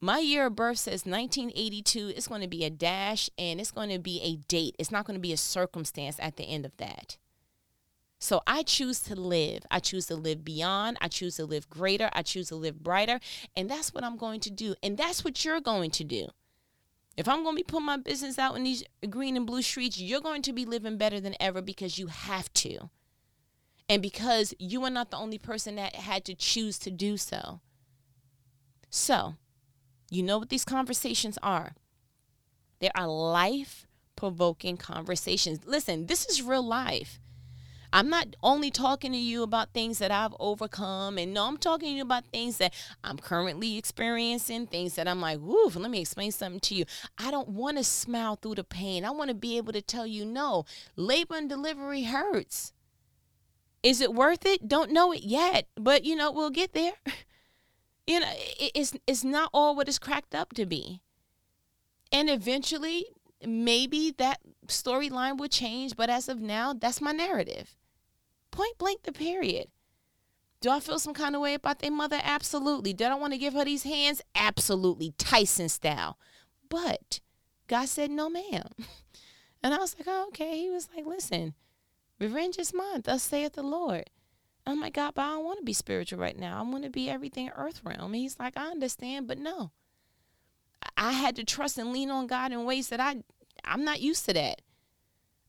My year of birth says 1982. It's going to be a dash and it's going to be a date. It's not going to be a circumstance at the end of that. So I choose to live. I choose to live beyond. I choose to live greater. I choose to live brighter. And that's what I'm going to do. And that's what you're going to do. If I'm going to be putting my business out in these green and blue streets, you're going to be living better than ever because you have to. And because you are not the only person that had to choose to do so. So, you know what these conversations are. They are life provoking conversations. Listen, this is real life. I'm not only talking to you about things that I've overcome, and no, I'm talking to you about things that I'm currently experiencing, things that I'm like, woo, let me explain something to you. I don't want to smile through the pain. I want to be able to tell you, no, labor and delivery hurts. Is it worth it? Don't know it yet, but you know, we'll get there. you know it's it's not all what it's cracked up to be and eventually maybe that storyline will change, but as of now, that's my narrative. Point blank, the period. Do I feel some kind of way about their mother? Absolutely. Do I want to give her these hands? Absolutely. Tyson style. But God said, no, ma'am. And I was like, oh, okay. He was like, listen, revenge is mine. Thus saith the Lord. I'm like, God, but I don't want to be spiritual right now. I want to be everything earth realm. And he's like, I understand, but no. I had to trust and lean on God in ways that I I'm not used to that.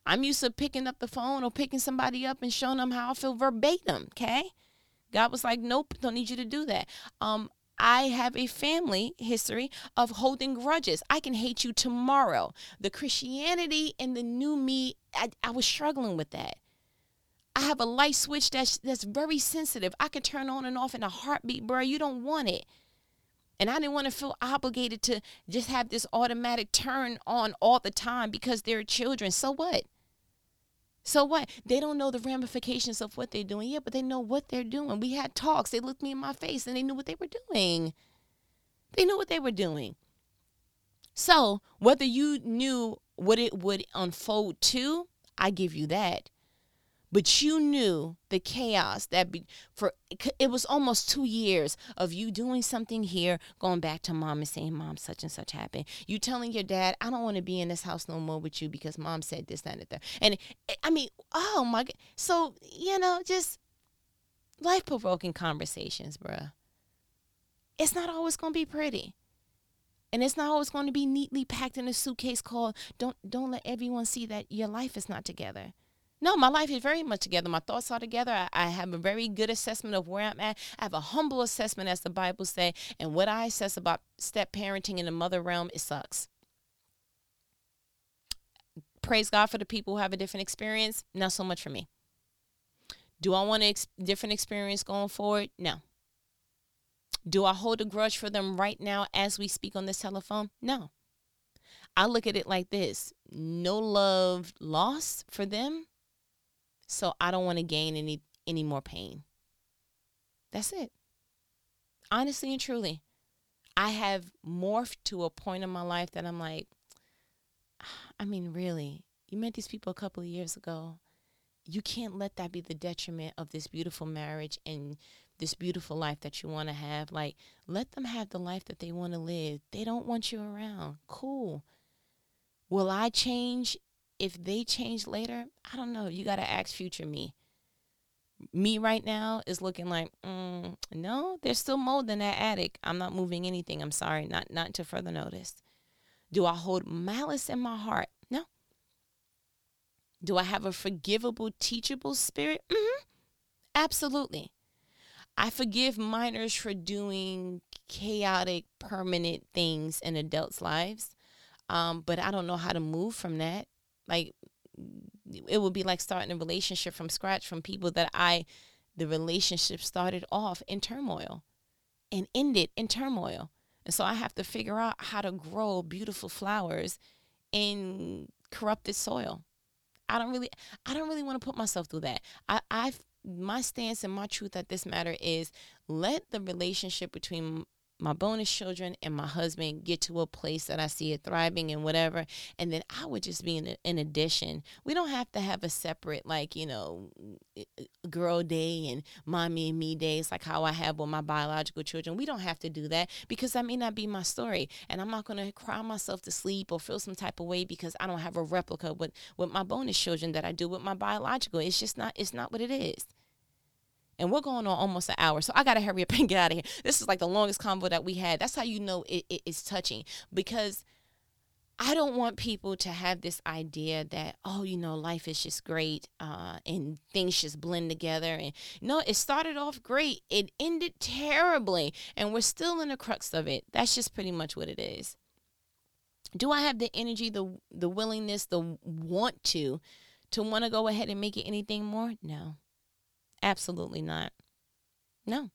I'm used to picking up the phone or picking somebody up and showing them how I feel verbatim. Okay. God was like, nope, don't need you to do that. Um, I have a family history of holding grudges. I can hate you tomorrow. The Christianity and the new me, I, I was struggling with that. I have a light switch that's that's very sensitive. I can turn on and off in a heartbeat, bro. You don't want it. And I didn't want to feel obligated to just have this automatic turn on all the time because they're children. So what? So what? They don't know the ramifications of what they're doing. Yeah, but they know what they're doing. We had talks. They looked me in my face and they knew what they were doing. They knew what they were doing. So, whether you knew what it would unfold to, I give you that but you knew the chaos that be, for it was almost two years of you doing something here going back to mom and saying mom such and such happened. You telling your dad i don't want to be in this house no more with you because mom said this that and that and eh, i mean oh my god so you know just life provoking conversations bruh. It's not always going to be pretty. And it's not always going to be neatly packed in a suitcase called don't don't let everyone see that your life is not together no, my life is very much together. My thoughts are together. I, I, have a very good assessment of where I'm at. I have a humble assessment, as the Bible say. And what I assess about step parenting in the mother realm, it sucks. Praise God for the people who have a different experience. Not so much for me. Do I want a ex- different experience going forward? No. Do I hold a grudge for them right now as we speak on this telephone? No. I look at it like this no love lost for them so I don't want to gain any any more pain. That's it. Honestly and truly, I have morphed to a point in my life that I'm like, I mean, really, you met these people a couple of years ago. You can't let that be the detriment of this beautiful marriage and this beautiful life that you want to have. Like, let them have the life that they want to live. They don't want you around. Cool. Will I change if they change later, I don't know. You got to ask future me. Me right now is looking like, mm, no, there's still mold in that attic. I'm not moving anything. I'm sorry, not not to further notice. Do I hold malice in my heart? No. Do I have a forgivable, teachable spirit? Mm-hmm. Absolutely. I forgive minors for doing chaotic, permanent things in adults' lives, um, but I don't know how to move from that. Like it would be like starting a relationship from scratch from people that I the relationship started off in turmoil and ended in turmoil. And so I have to figure out how to grow beautiful flowers in corrupted soil. I don't really I don't really want to put myself through that. I I my stance and my truth at this matter is let the relationship between my bonus children and my husband get to a place that I see it thriving and whatever. And then I would just be in, in addition. We don't have to have a separate, like, you know, girl day and mommy and me days, like how I have with my biological children. We don't have to do that because that may not be my story. And I'm not going to cry myself to sleep or feel some type of way because I don't have a replica with, with my bonus children that I do with my biological. It's just not, it's not what it is and we're going on almost an hour. So I got to hurry up and get out of here. This is like the longest convo that we had. That's how you know it, it, it's touching because I don't want people to have this idea that, oh, you know, life is just great uh, and things just blend together. And no, it started off great, it ended terribly, and we're still in the crux of it. That's just pretty much what it is. Do I have the energy, the the willingness, the want to, to want to go ahead and make it anything more? No. Absolutely not. No.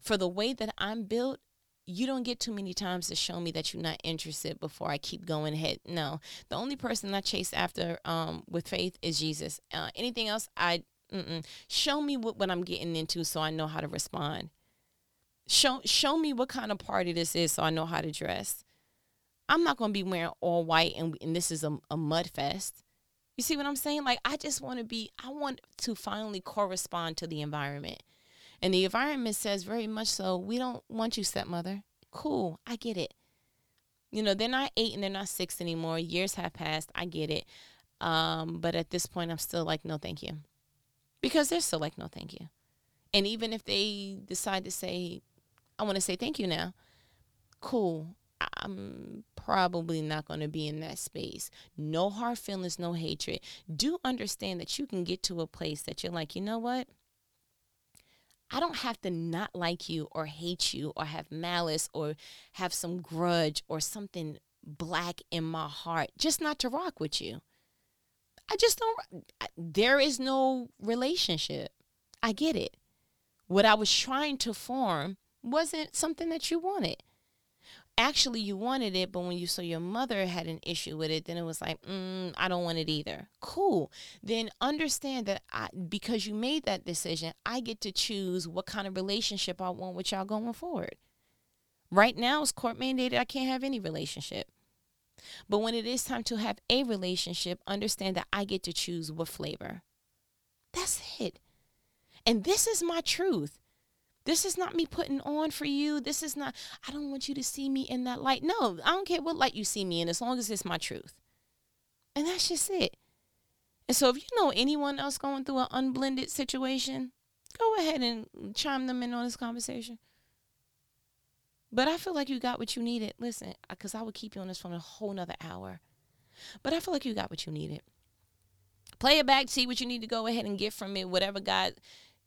For the way that I'm built, you don't get too many times to show me that you're not interested before I keep going ahead. No, the only person I chase after um, with faith is Jesus. Uh, anything else, I mm-mm. show me what, what I'm getting into so I know how to respond. Show show me what kind of party this is so I know how to dress. I'm not going to be wearing all white and, and this is a, a mud fest. You see what I'm saying? Like, I just want to be, I want to finally correspond to the environment. And the environment says very much so, we don't want you, stepmother. Cool, I get it. You know, they're not eight and they're not six anymore. Years have passed. I get it. Um, but at this point, I'm still like, no, thank you. Because they're still like, no, thank you. And even if they decide to say, I want to say thank you now, cool. I'm probably not going to be in that space. No hard feelings, no hatred. Do understand that you can get to a place that you're like, you know what? I don't have to not like you or hate you or have malice or have some grudge or something black in my heart just not to rock with you. I just don't, there is no relationship. I get it. What I was trying to form wasn't something that you wanted actually you wanted it, but when you saw your mother had an issue with it, then it was like, mm, I don't want it either. Cool. Then understand that I, because you made that decision, I get to choose what kind of relationship I want with y'all going forward. Right now, it's court mandated. I can't have any relationship. But when it is time to have a relationship, understand that I get to choose what flavor. That's it. And this is my truth. This is not me putting on for you. This is not, I don't want you to see me in that light. No, I don't care what light you see me in as long as it's my truth. And that's just it. And so if you know anyone else going through an unblended situation, go ahead and chime them in on this conversation. But I feel like you got what you needed. Listen, because I would keep you on this phone a whole nother hour. But I feel like you got what you needed. Play it back, see what you need to go ahead and get from it, whatever God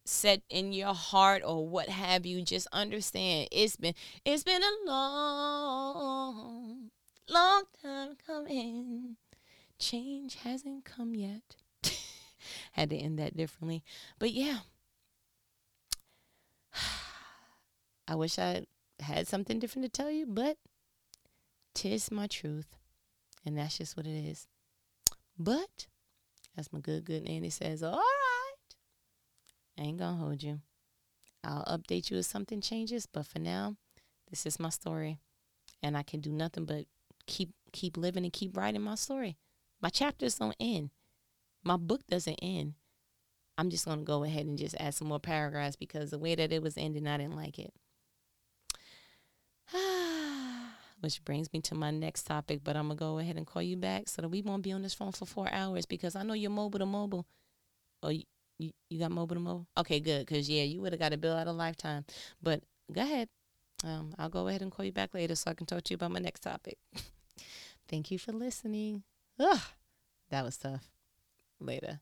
set in your heart or what have you just understand it's been it's been a long long time coming. Change hasn't come yet. Had to end that differently. But yeah. I wish i had something different to tell you but tis my truth and that's just what it is. But as my good good nanny says all right Ain't gonna hold you. I'll update you if something changes, but for now, this is my story. And I can do nothing but keep keep living and keep writing my story. My chapters don't end. My book doesn't end. I'm just gonna go ahead and just add some more paragraphs because the way that it was ending, I didn't like it. Which brings me to my next topic, but I'm gonna go ahead and call you back so that we won't be on this phone for four hours because I know you're mobile to mobile. Or you, you got mobile to mobile? Okay, good. Because, yeah, you would have got a bill out of lifetime. But go ahead. Um, I'll go ahead and call you back later so I can talk to you about my next topic. Thank you for listening. Ugh, that was tough. Later.